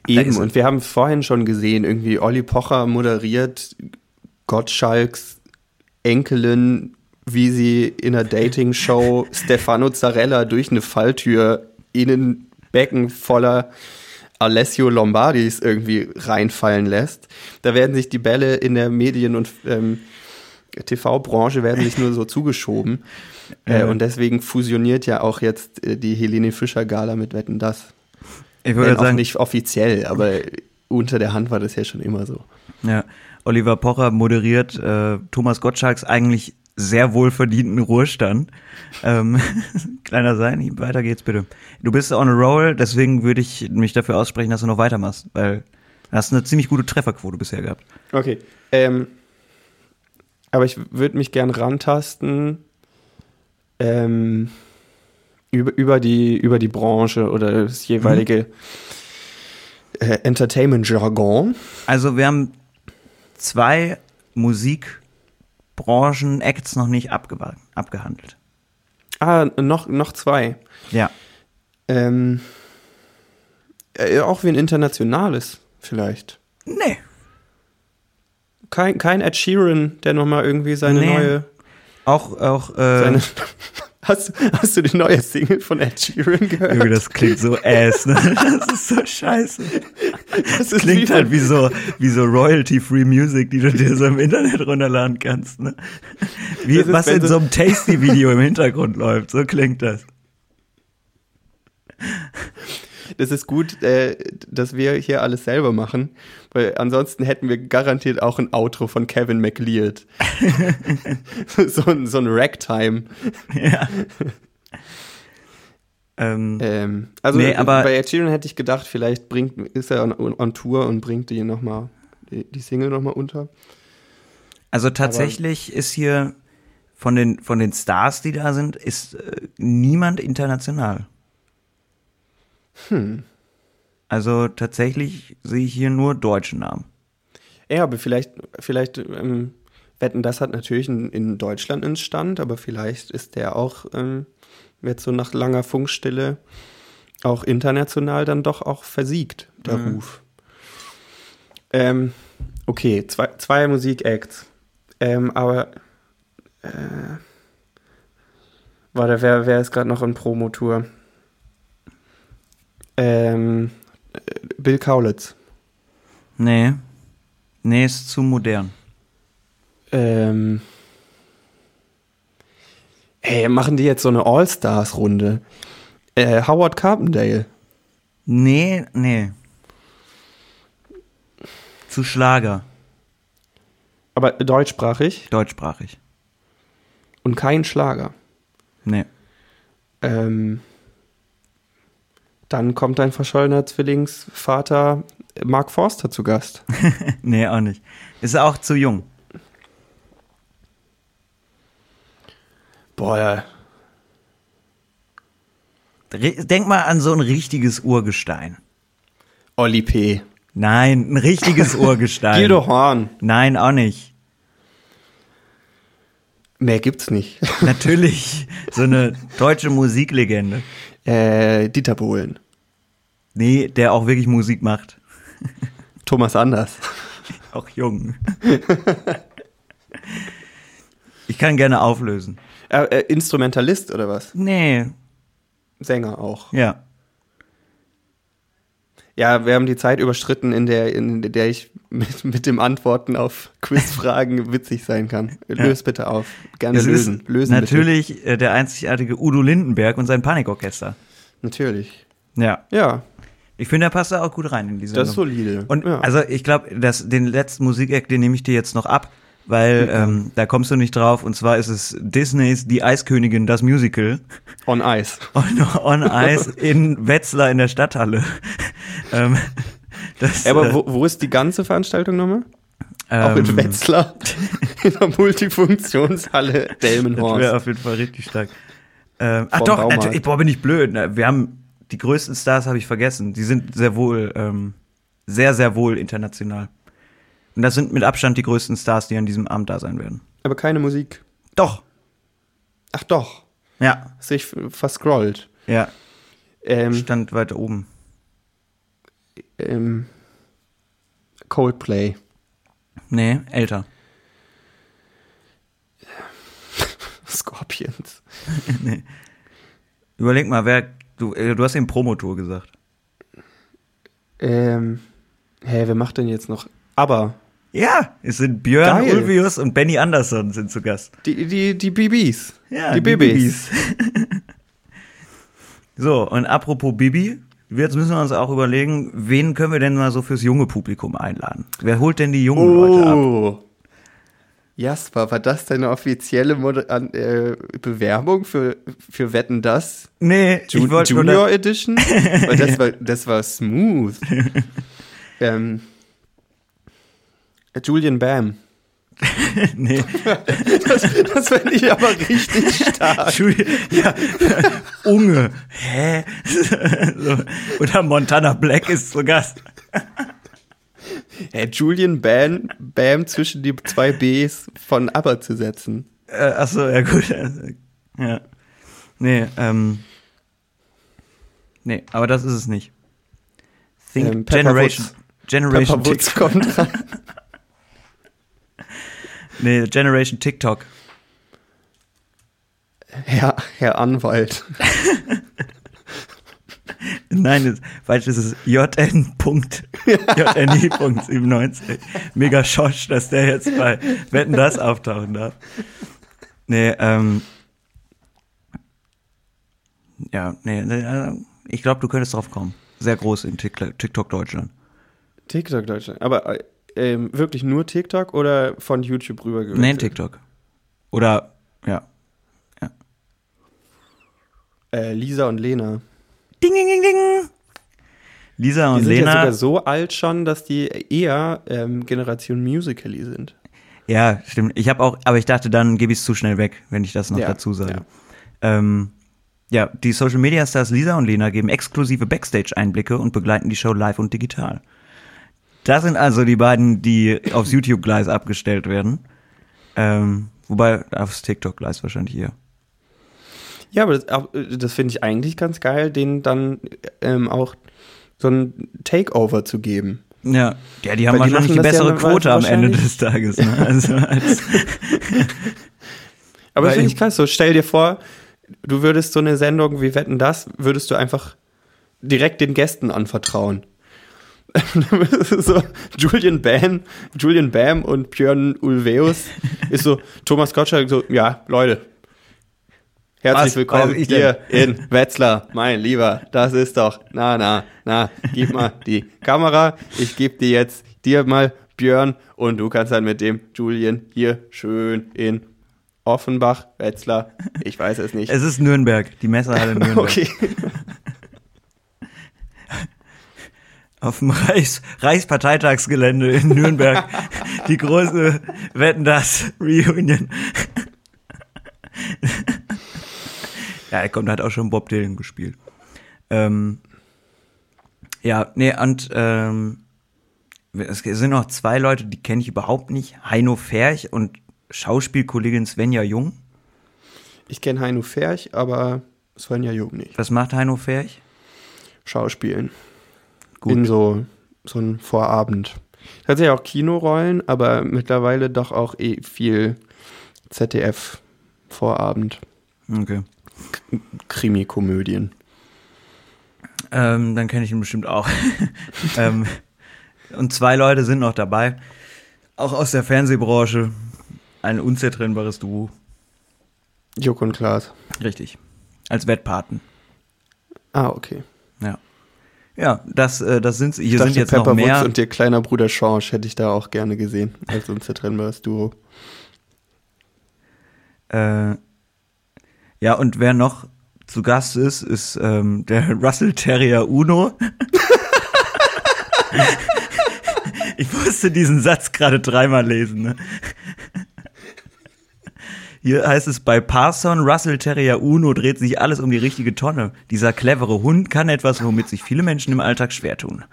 Eben, und wir haben vorhin schon gesehen, irgendwie Olli Pocher moderiert Gottschalks Enkelin, wie sie in einer Dating-Show Stefano Zarella durch eine Falltür in ein Becken voller Alessio Lombardis irgendwie reinfallen lässt. Da werden sich die Bälle in der Medien- und ähm, TV-Branche werden sich nur so zugeschoben. Äh, und deswegen fusioniert ja auch jetzt äh, die Helene Fischer-Gala mit Wetten, das. Ich würde sagen, nicht offiziell, aber unter der Hand war das ja schon immer so. ja, Oliver Pocher moderiert äh, Thomas Gottschalks eigentlich sehr wohlverdienten Ruhestand. Ähm, kleiner sein, weiter geht's bitte. Du bist on a roll, deswegen würde ich mich dafür aussprechen, dass du noch weitermachst, weil du hast eine ziemlich gute Trefferquote bisher gehabt. Okay. Ähm, aber ich würde mich gern rantasten ähm, über, über, die, über die Branche oder das jeweilige äh, Entertainment-Jargon. Also wir haben zwei Musikbranchen-Acts noch nicht abgehandelt. Ah, noch, noch zwei. Ja. Ähm, äh, auch wie ein internationales vielleicht. Nee. Kein, kein Ed Sheeran, der nochmal irgendwie seine Nee. neue Auch, auch, äh, Seine, hast, hast du die neue Single von Ed Sheeran gehört? Irgendwie, das klingt so ass, ne? Das ist so scheiße. Das ist Klingt wie halt wie so, wie so Royalty-Free Music, die du dir so im Internet runterladen kannst, ne? Wie, Das ist, was in so- so einem Tasty-Video im Hintergrund läuft, so klingt das. Das ist gut, äh, dass wir hier alles selber machen, weil ansonsten hätten wir garantiert auch ein Outro von Kevin McLeod. so, ein, so ein Ragtime. Ja. ähm, Ähm, also Nee, aber- bei Ed Sheeran hätte ich gedacht, vielleicht bringt, ist er on, on Tour und bringt die nochmal, die, die Single nochmal unter. also tatsächlich ist hier von den, von den Stars, die da sind, ist äh, niemand international. Hm. Also tatsächlich sehe ich hier nur deutsche Namen. Ja, aber vielleicht, vielleicht, ähm, Wetten, das hat natürlich in, in Deutschland einen Stand, aber vielleicht ist der auch ähm, jetzt so nach langer Funkstille auch international dann doch auch versiegt, der Mhm. Ruf. Ähm, okay, zwei, zwei Musikacts. Ähm, aber äh, warte, wer, wer ist gerade noch in Promotour? Ähm, äh, Bill Kaulitz. Nee. Nee, ist zu modern. Ähm, ey, machen die jetzt so eine All-Stars-Runde? Äh, Howard Carpendale. Nee, nee. Zu Schlager, Aber deutschsprachig deutschsprachig. und kein Schlager. Nee. Ähm, dann kommt dein verschollener Zwillingsvater Mark Forster zu Gast. nee, auch nicht. Ist auch zu jung. Boah, Denk mal an so ein richtiges Urgestein. Olli P. Nein, ein richtiges Urgestein. Guido Horn. Nein, auch nicht. Mehr gibt's nicht. Natürlich so eine deutsche Musiklegende. Äh, Dieter Bohlen. Nee, der auch wirklich Musik macht. Thomas Anders. Auch jung. Ich kann gerne auflösen. Äh, äh, Instrumentalist oder was? Nee, Sänger auch. ja. Ja, wir haben die Zeit überschritten, in der, in der ich mit, mit dem Antworten auf Quizfragen witzig sein kann. Lös bitte auf. Gerne Es lösen. lösen natürlich äh, der einzigartige Udo Lindenberg und sein Panikorchester. Bitte. Natürlich. Ja. Ja, Ich finde, er passt da auch gut rein in diese das ist solide. Und ja. also ich glaube, dass den letzten Musikeck, den nehme ich dir jetzt noch ab, weil ähm, da kommst du nicht drauf. Und zwar ist es Disneys Die Eiskönigin, das Musical. on Ice. On, on Ice in Wetzlar in der Stadthalle. ähm, das, Ja, aber äh, wo, wo ist die ganze Veranstaltung nochmal? Auch in ähm, Wetzlar. in der Multifunktionshalle Das wäre Delmenhorst. auf jeden Fall richtig stark. Ähm, ach doch, natürlich, boah, bin ich blöd. ne? Wir haben die größten Stars habe ich vergessen. Die sind sehr wohl, ähm, sehr, sehr wohl international. Und das sind mit Abstand die größten Stars, die an diesem Abend da sein werden. Aber keine Musik. Doch. Ach doch. Ja. Hast dich verscrollt. Ja. Ähm, Stand weiter oben. ähm, Coldplay. Nee, älter. Scorpions. Überleg mal, wer. Du, äh, du hast eben Promotour gesagt. Ähm, hä, wer macht denn jetzt noch? Aber Ja, es sind Björn Geil. Ulvius und Benny Andersson sind zu Gast. die, die, die BBs. Ja, die Bibis. So, und apropos Bibi, jetzt müssen wir uns auch überlegen, wen können wir denn mal so fürs junge Publikum einladen? Wer holt denn die jungen Leute ab? Jasper, war das deine offizielle Moder an, äh, Bewerbung für, für Wetten das? Nee, Ju ich wollte Junior Edition? Weil das war, das war smooth. ähm, Julian Bam. nee, Das, das fände ich aber richtig stark. Ja, Unge, hä? so, oder Montana Black ist zu Gast. Hey, Julian Bam, Bam zwischen die zwei Bs von ABBA zu setzen. Äh, achso, ja gut. Ja. Nee, ähm. Nee, aber das ist es nicht. Think Ähm, Generation. Woods. Generation Pepper Woods TikTok. kommt rein. Nee, Generation TikTok. Herr, Herr Anwalt. Nein, das, falsch ist es JN.JNI.97. Mega schosch, dass der jetzt bei Wetten das auftauchen darf. Nee, ähm. Ja, nee, äh, ich glaube, du könntest drauf kommen. Sehr groß in TikTok, Deutschland. TikTok Deutschland. Aber äh, ähm, wirklich nur TikTok oder von YouTube rüber Nee, in TikTok. Oder, ja. Äh, Lisa und Lena. Ding, ding, ding, ding. Lisa Die und sind ja Lena. sogar so alt schon, dass die eher ähm, Generation Musically sind. Ja, stimmt. Ich habe auch, aber ich dachte, dann gebe ich es zu schnell weg, wenn ich das noch Ja, dazu sage. ja. Ähm, ja, die Social Media Stars Lisa und Lena geben exklusive Backstage-Einblicke und begleiten die Show live und digital. Das sind also die beiden, die aufs YouTube-Gleis abgestellt werden. Ähm, wobei aufs TikTok-Gleis wahrscheinlich eher. Ja, aber das, äh, das finde ich eigentlich ganz geil, denen dann ähm, auch so ein Takeover zu geben. Ja, ja die haben Weil die wahrscheinlich die das ja bessere dann Quote am Ende des Tages. Ne? Also als, Aber Weil finde ich- ich krass. So, stell dir vor, du würdest so eine Sendung wie Wetten das, würdest du einfach direkt den Gästen anvertrauen. so, Julian Bam, Julian Bam und Björn Ulveus ist so, Thomas Gottschalk so, ja, Leute, herzlich Was willkommen ich hier in Wetzlar, mein Lieber, das ist doch, na, na, na, gib mal die Kamera, ich gebe dir jetzt dir mal Björn und du kannst dann mit dem Julian hier schön in Offenbach, Wetzlar, ich weiß es nicht. es ist Nürnberg, die Messerhalle Nürnberg. Okay. auf dem Reichs Reichsparteitagsgelände in Nürnberg die große Wetten das Reunion. Ja, er kommt, hat auch schon Bob Dylan gespielt. Ähm, ja, nee, und ähm, es sind noch zwei Leute, die kenne ich überhaupt nicht. Heino Ferch und Schauspielkollegin Svenja Jung. Ich kenne Heino Ferch, aber Svenja Jung nicht. Was macht Heino Ferch? Schauspielen. Gut. In so, so einem Vorabend. Tatsächlich auch Kinorollen, aber mittlerweile doch auch eh viel ZDF-Vorabend. Okay. Krimi-Komödien. Ähm, dann kenne ich ihn bestimmt auch. ähm, und zwei Leute sind noch dabei. Auch aus der Fernsehbranche. Ein unzertrennbares Duo. Juck und Klaas. Richtig. Als Wettpaten. Ah, okay. Ja. Ja, das, äh, das sind Hier Ich sind dachte, jetzt noch Pepperwoods mehr. und ihr kleiner Bruder Change hätte ich da auch gerne gesehen, als unzertrennbares Duo. Äh, ja, und wer noch zu Gast ist, ist ähm, der Russell Terrier Uno. ich musste diesen Satz gerade dreimal lesen. Ne? Hier heißt es bei Parson, Russell Terrier Uno dreht sich alles um die richtige Tonne. Dieser clevere Hund kann etwas, womit sich viele Menschen im Alltag schwer tun.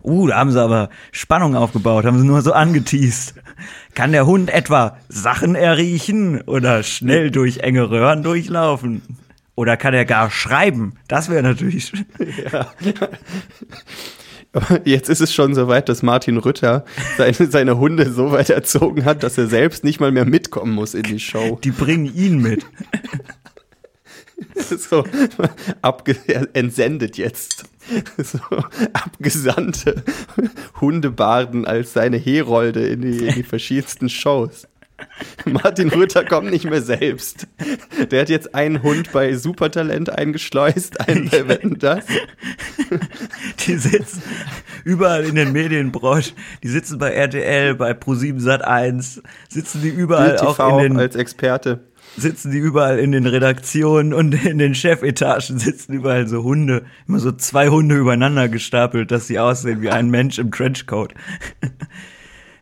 Uh, da haben sie aber Spannung aufgebaut, haben sie nur so angeteased. Kann der Hund etwa Sachen erriechen oder schnell durch enge Röhren durchlaufen? Oder kann er gar schreiben? Das wäre natürlich. Aber jetzt ist es schon so weit, dass Martin Rütter seine, seine Hunde so weit erzogen hat, dass er selbst nicht mal mehr mitkommen muss in die Show. Die bringen ihn mit. so abge entsendet jetzt so abgesandte Hundebarden als seine Herolde in die, in die verschiedensten Shows. Martin Rütter kommt nicht mehr selbst. Der hat jetzt einen Hund bei Supertalent eingeschleust, einen bei Wetten das. Die sitzen überall in den Medienbranchen. Die sitzen bei RTL, bei Pro7 Sat1, sitzen die überall auch in den als Experte. sitzen die überall in den Redaktionen und in den Chefetagen sitzen überall so Hunde, immer so zwei Hunde übereinander gestapelt, dass sie aussehen wie ein Mensch im Trenchcoat.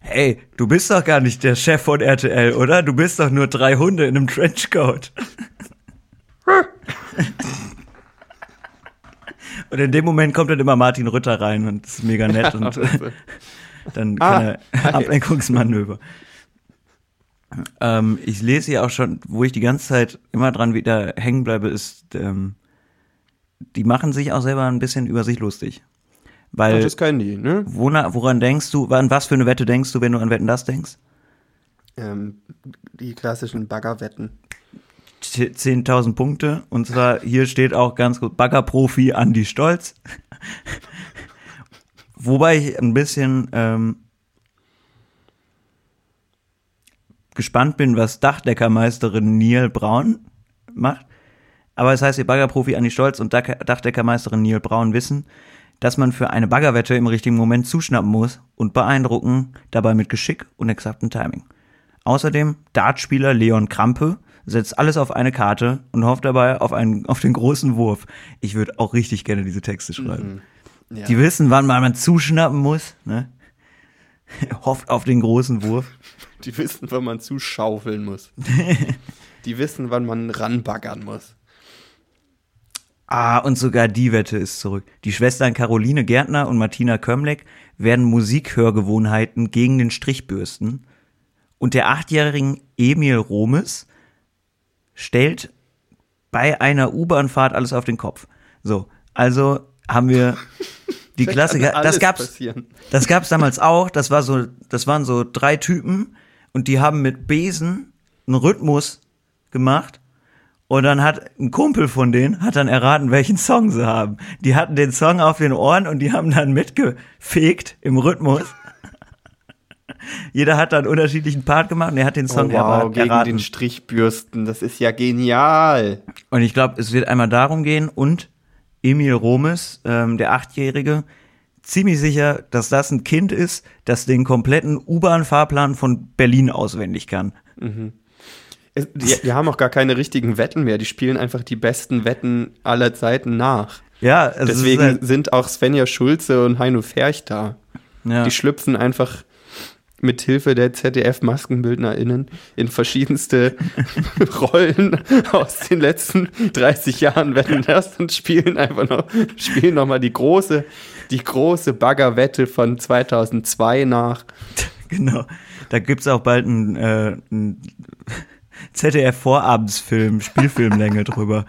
Hey, du bist doch gar nicht der Chef von RTL, oder? Du bist doch nur drei Hunde in einem Trenchcoat. Und in dem Moment kommt dann immer Martin Rütter rein und ist mega nett und dann Ah, er Ablenkungsmanöver. Ähm, ich lese hier auch schon, wo ich die ganze Zeit immer dran wieder hängen bleibe, ist, ähm, die machen sich auch selber ein bisschen über sich lustig. Ach, Weil, das können die, ne? wona, woran denkst du, an was für eine Wette denkst du, wenn du an Wetten das denkst? Ähm, die klassischen Baggerwetten. T- 10.000 Punkte. Und zwar, hier steht auch ganz gut, Baggerprofi Andi Stolz. Wobei ich ein bisschen ähm, gespannt bin, was Dachdeckermeisterin Neil Braun macht. Aber es heißt hier Baggerprofi Andi Stolz und Dach- Dachdeckermeisterin Neil Braun wissen, dass man für eine Baggerwette im richtigen Moment zuschnappen muss und beeindrucken, dabei mit Geschick und exaktem Timing. Außerdem Dartspieler Leon Krampe setzt alles auf eine Karte und hofft dabei auf, einen, auf den großen Wurf. Ich würde auch richtig gerne diese Texte schreiben. Ja. Die wissen, wann man zuschnappen muss. Ne? hofft auf den großen Wurf. Die wissen, wann man zuschaufeln muss. die wissen, wann man ranbaggern muss. Ah, und sogar die Wette ist zurück. Die Schwestern Caroline Gärtner und Martina Kömleck werden Musikhörgewohnheiten gegen den Strich bürsten. Und der achtjährigen Emil Romes stellt bei einer U-Bahn-Fahrt alles auf den Kopf. So, also haben wir die Klassiker. Das gab's, passieren. das gab's damals auch. Das war so, das waren so drei Typen und die haben mit Besen einen Rhythmus gemacht. Und dann hat ein Kumpel von denen hat dann erraten, welchen Song sie haben. Die hatten den Song auf den Ohren und die haben dann mitgefegt im Rhythmus. Jeder hat dann einen unterschiedlichen Part gemacht und er hat den Oh, Song wow, erra- gegen erraten. den Strichbürsten. Das ist ja genial. Und ich glaube, es wird einmal darum gehen und Emil Romes, ähm, der Achtjährige, ziemlich sicher, dass das ein Kind ist, das den kompletten U-Bahn-Fahrplan von Berlin auswendig kann. Es- Die, die haben auch gar keine richtigen Wetten mehr. Die spielen einfach die besten Wetten aller Zeiten nach. Ja, also es Deswegen ist halt, sind auch Svenja Schulze und Heino Ferch da. ja. Die schlüpfen einfach mit Hilfe der ZDF-MaskenbildnerInnen in verschiedenste Rollen aus den letzten 30 Jahren Wetten das und spielen einfach noch, spielen noch mal die große, die große Baggerwette von 2002 nach. Genau. Da gibt's auch bald einen, äh, einen ZDF-Vorabendsfilm, Spielfilmlänge drüber.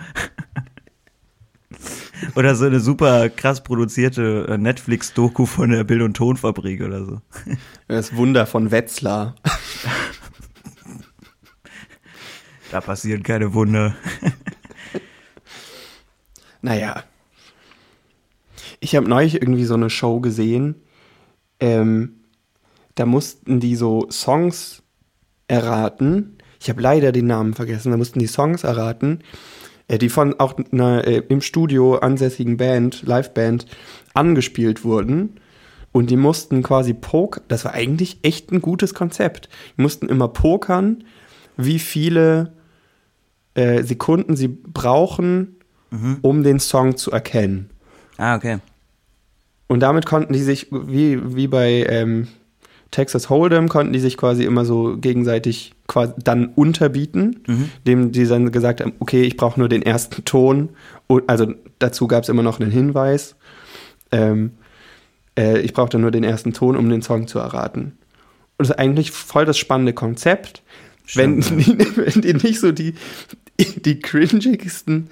Oder so eine super krass produzierte äh, Netflix-Doku von der Bild- und Tonfabrik oder so. Das Wunder von Wetzlar. Da passieren keine Wunder. Naja. Ich habe neulich irgendwie so eine Show gesehen. Ähm, da mussten die so Songs erraten. Ich habe leider den Namen vergessen. Da mussten die Songs erraten, äh, die von auch einer äh, im Studio ansässigen Band, Liveband, angespielt wurden. Und die mussten quasi poker. Das war eigentlich echt ein gutes Konzept. Die mussten immer pokern, wie viele äh, Sekunden sie brauchen, um den Song zu erkennen. Ah, okay. Und damit konnten die sich, wie, wie bei ähm, Texas Hold'em, konnten die sich quasi immer so gegenseitig quasi dann unterbieten, dem die dann gesagt haben, okay, ich brauche nur den ersten Ton. Und, also dazu gab es immer noch einen Hinweis. Ähm, äh, ich brauchte nur den ersten Ton, um den Song zu erraten. Und das ist eigentlich voll das spannende Konzept. Wenn, Stimmt, die, wenn die nicht so die, die cringigsten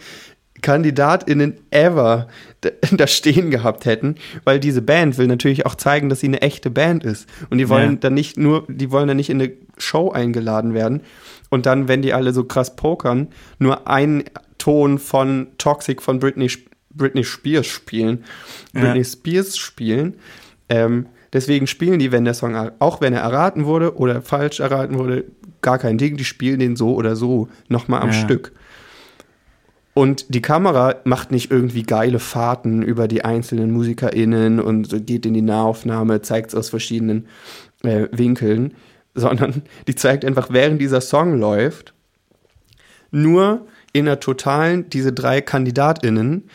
KandidatInnen ever da, stehen gehabt hätten, weil diese Band will natürlich auch zeigen, dass sie eine echte Band ist. Und die wollen Ja. dann nicht nur, die wollen dann nicht in eine Show eingeladen werden und dann, wenn die alle so krass pokern, nur einen Ton von Toxic von Britney, Britney Spears spielen. Ja. Britney Spears spielen. Ähm, deswegen spielen die, wenn der Song, auch wenn er erraten wurde oder falsch erraten wurde, gar kein Ding, die spielen den so oder so nochmal am Ja. Stück. Und die Kamera macht nicht irgendwie geile Fahrten über die einzelnen MusikerInnen und geht in die Nahaufnahme, zeigt es aus verschiedenen äh, Winkeln, sondern die zeigt einfach, während dieser Song läuft, nur in der totalen, diese drei KandidatInnen,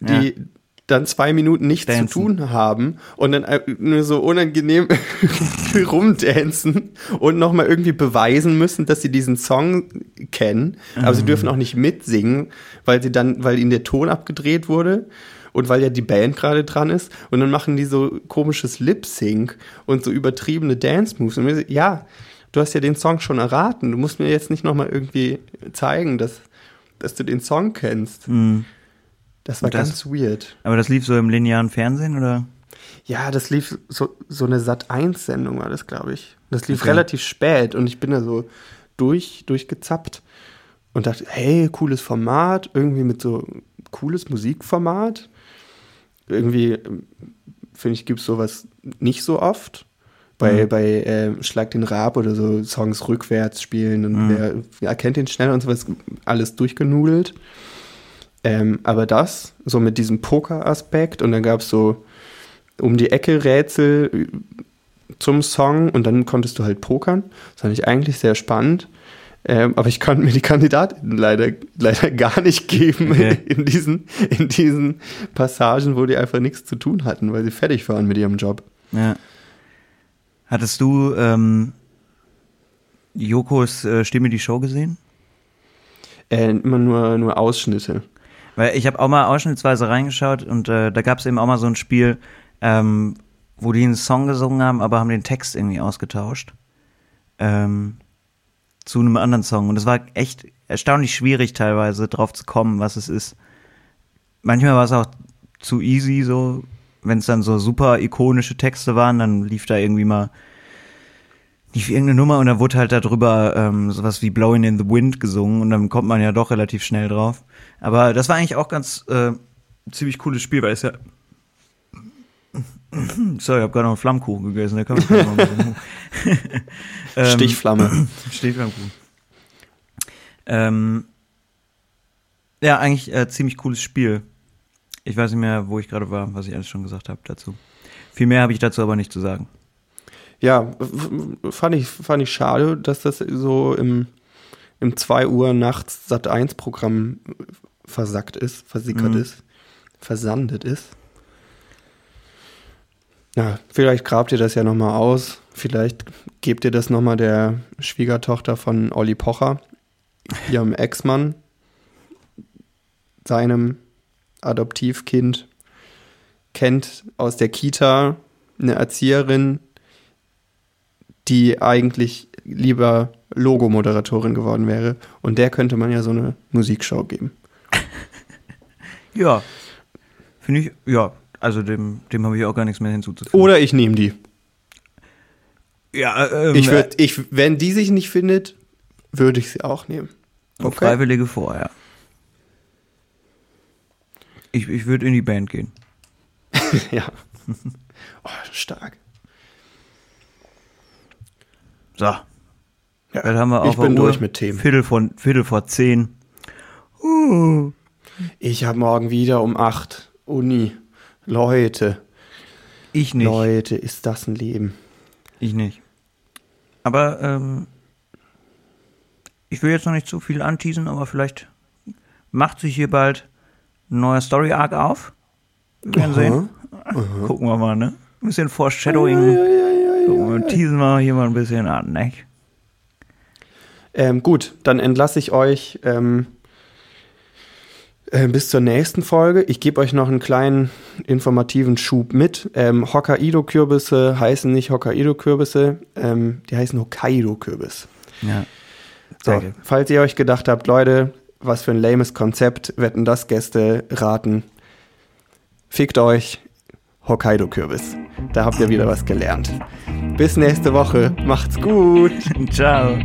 die Ja. Dann zwei Minuten nichts Dancen. zu tun haben und dann äh, nur so unangenehm rumdancen und nochmal irgendwie beweisen müssen, dass sie diesen Song kennen. Aber sie dürfen auch nicht mitsingen, weil sie dann, weil ihnen der Ton abgedreht wurde und weil ja die Band gerade dran ist. Und dann machen die so komisches Lip-Sync und so übertriebene Dance-Moves. Und mir so, ja, du hast ja den Song schon erraten. Du musst mir jetzt nicht nochmal irgendwie zeigen, dass, dass du den Song kennst. Mhm. Das war das- ganz weird. Aber das lief so im linearen Fernsehen oder? Ja, das lief so, so eine Sat-1-Sendung war das, glaube ich. Das lief Okay. relativ spät und ich bin da so durch, durchgezappt und dachte, hey, cooles Format, irgendwie mit so cooles Musikformat. Irgendwie, ähm, finde ich, gibt es sowas nicht so oft. Bei, Mhm. bei äh, Schlag den Rab oder so Songs rückwärts spielen und Mhm. wer, wer erkennt den schnell und sowas, alles durchgenudelt. Ähm, aber das, so mit diesem Poker-Aspekt und dann gab es so um die Ecke Rätsel zum Song und dann konntest du halt pokern. Das fand ich eigentlich sehr spannend. Ähm, aber ich konnte mir die Kandidaten leider, leider gar nicht geben Okay. in, diesen, in diesen Passagen, wo die einfach nichts zu tun hatten, weil sie fertig waren mit ihrem Job. Ja. Hattest du ähm, Jokos äh, Stimme die Show gesehen? Äh, immer nur, nur Ausschnitte. Weil ich habe auch mal ausschnittsweise reingeschaut und äh, da gab es eben auch mal so ein Spiel, ähm, wo die einen Song gesungen haben, aber haben den Text irgendwie ausgetauscht. Ähm, zu einem anderen Song. Und es war echt erstaunlich schwierig teilweise drauf zu kommen, was es ist. Manchmal war es auch zu easy, so, wenn es dann so super ikonische Texte waren, dann lief da irgendwie mal lief irgendeine Nummer und dann wurde halt darüber ähm, sowas wie Blowing in the Wind gesungen und dann kommt man ja doch relativ schnell drauf. Aber das war eigentlich auch ganz äh, ziemlich cooles Spiel, weil es ja Sorry, ich habe gerade noch einen Flammkuchen gegessen, der kann man Ähm, Stichflamme. Stichflammkuchen. Ähm, ja, eigentlich äh, ziemlich cooles Spiel. Ich weiß nicht mehr, wo ich gerade war, was ich alles schon gesagt habe dazu. Viel mehr habe ich dazu aber nicht zu sagen. Ja, fand ich, fand ich schade, dass das so im, im 2 Uhr nachts Sat 1 Programm versackt ist, versickert Mhm. ist, versandet ist. Ja, vielleicht grabt ihr das ja nochmal aus. Vielleicht gebt ihr das nochmal der Schwiegertochter von Olli Pocher, ihrem Ex-Mann, seinem Adoptivkind. kennt aus der Kita eine Erzieherin, die eigentlich lieber Logo-Moderatorin geworden wäre. Und der könnte man ja so eine Musikshow geben. Ja. Finde ich, ja, also dem, dem habe ich auch gar nichts mehr hinzuzufügen. Oder ich nehme die. ja, ähm, Ich würd, ich, wenn die sich nicht findet, würde ich sie auch nehmen. okay. Freiwillige vorher. Ich, ich würde in die Band gehen. ja. Oh, stark. So. Ja, Jetzt haben wir ich auf der bin durch mit Themen. Viertel, von, Viertel vor zehn. Uh. Ich habe morgen wieder um 8 Uni. Leute, Ich nicht. Leute, ist das ein Leben. Ich nicht. Aber ähm, ich will jetzt noch nicht zu viel anteasen, aber vielleicht macht sich hier bald ein neuer Story Arc auf. Wir werden sehen. Gucken wir mal, ne? Ein bisschen Foreshadowing. Gucken wir, teasen wir hier mal ein bisschen an, ne? Ähm, gut, dann entlasse ich euch ähm, äh, bis zur nächsten Folge. Ich gebe euch noch einen kleinen informativen Schub mit. Ähm, Hokkaido-Kürbisse heißen nicht Hokkaido-Kürbisse, ähm, die heißen Hokkaido-Kürbis. Ja. So, falls ihr euch gedacht habt, Leute, was für ein lames Konzept, wetten das Gäste raten. Fickt euch, Hokkaido-Kürbis. Da habt ihr wieder was gelernt. Bis nächste Woche. Macht's gut. Ciao.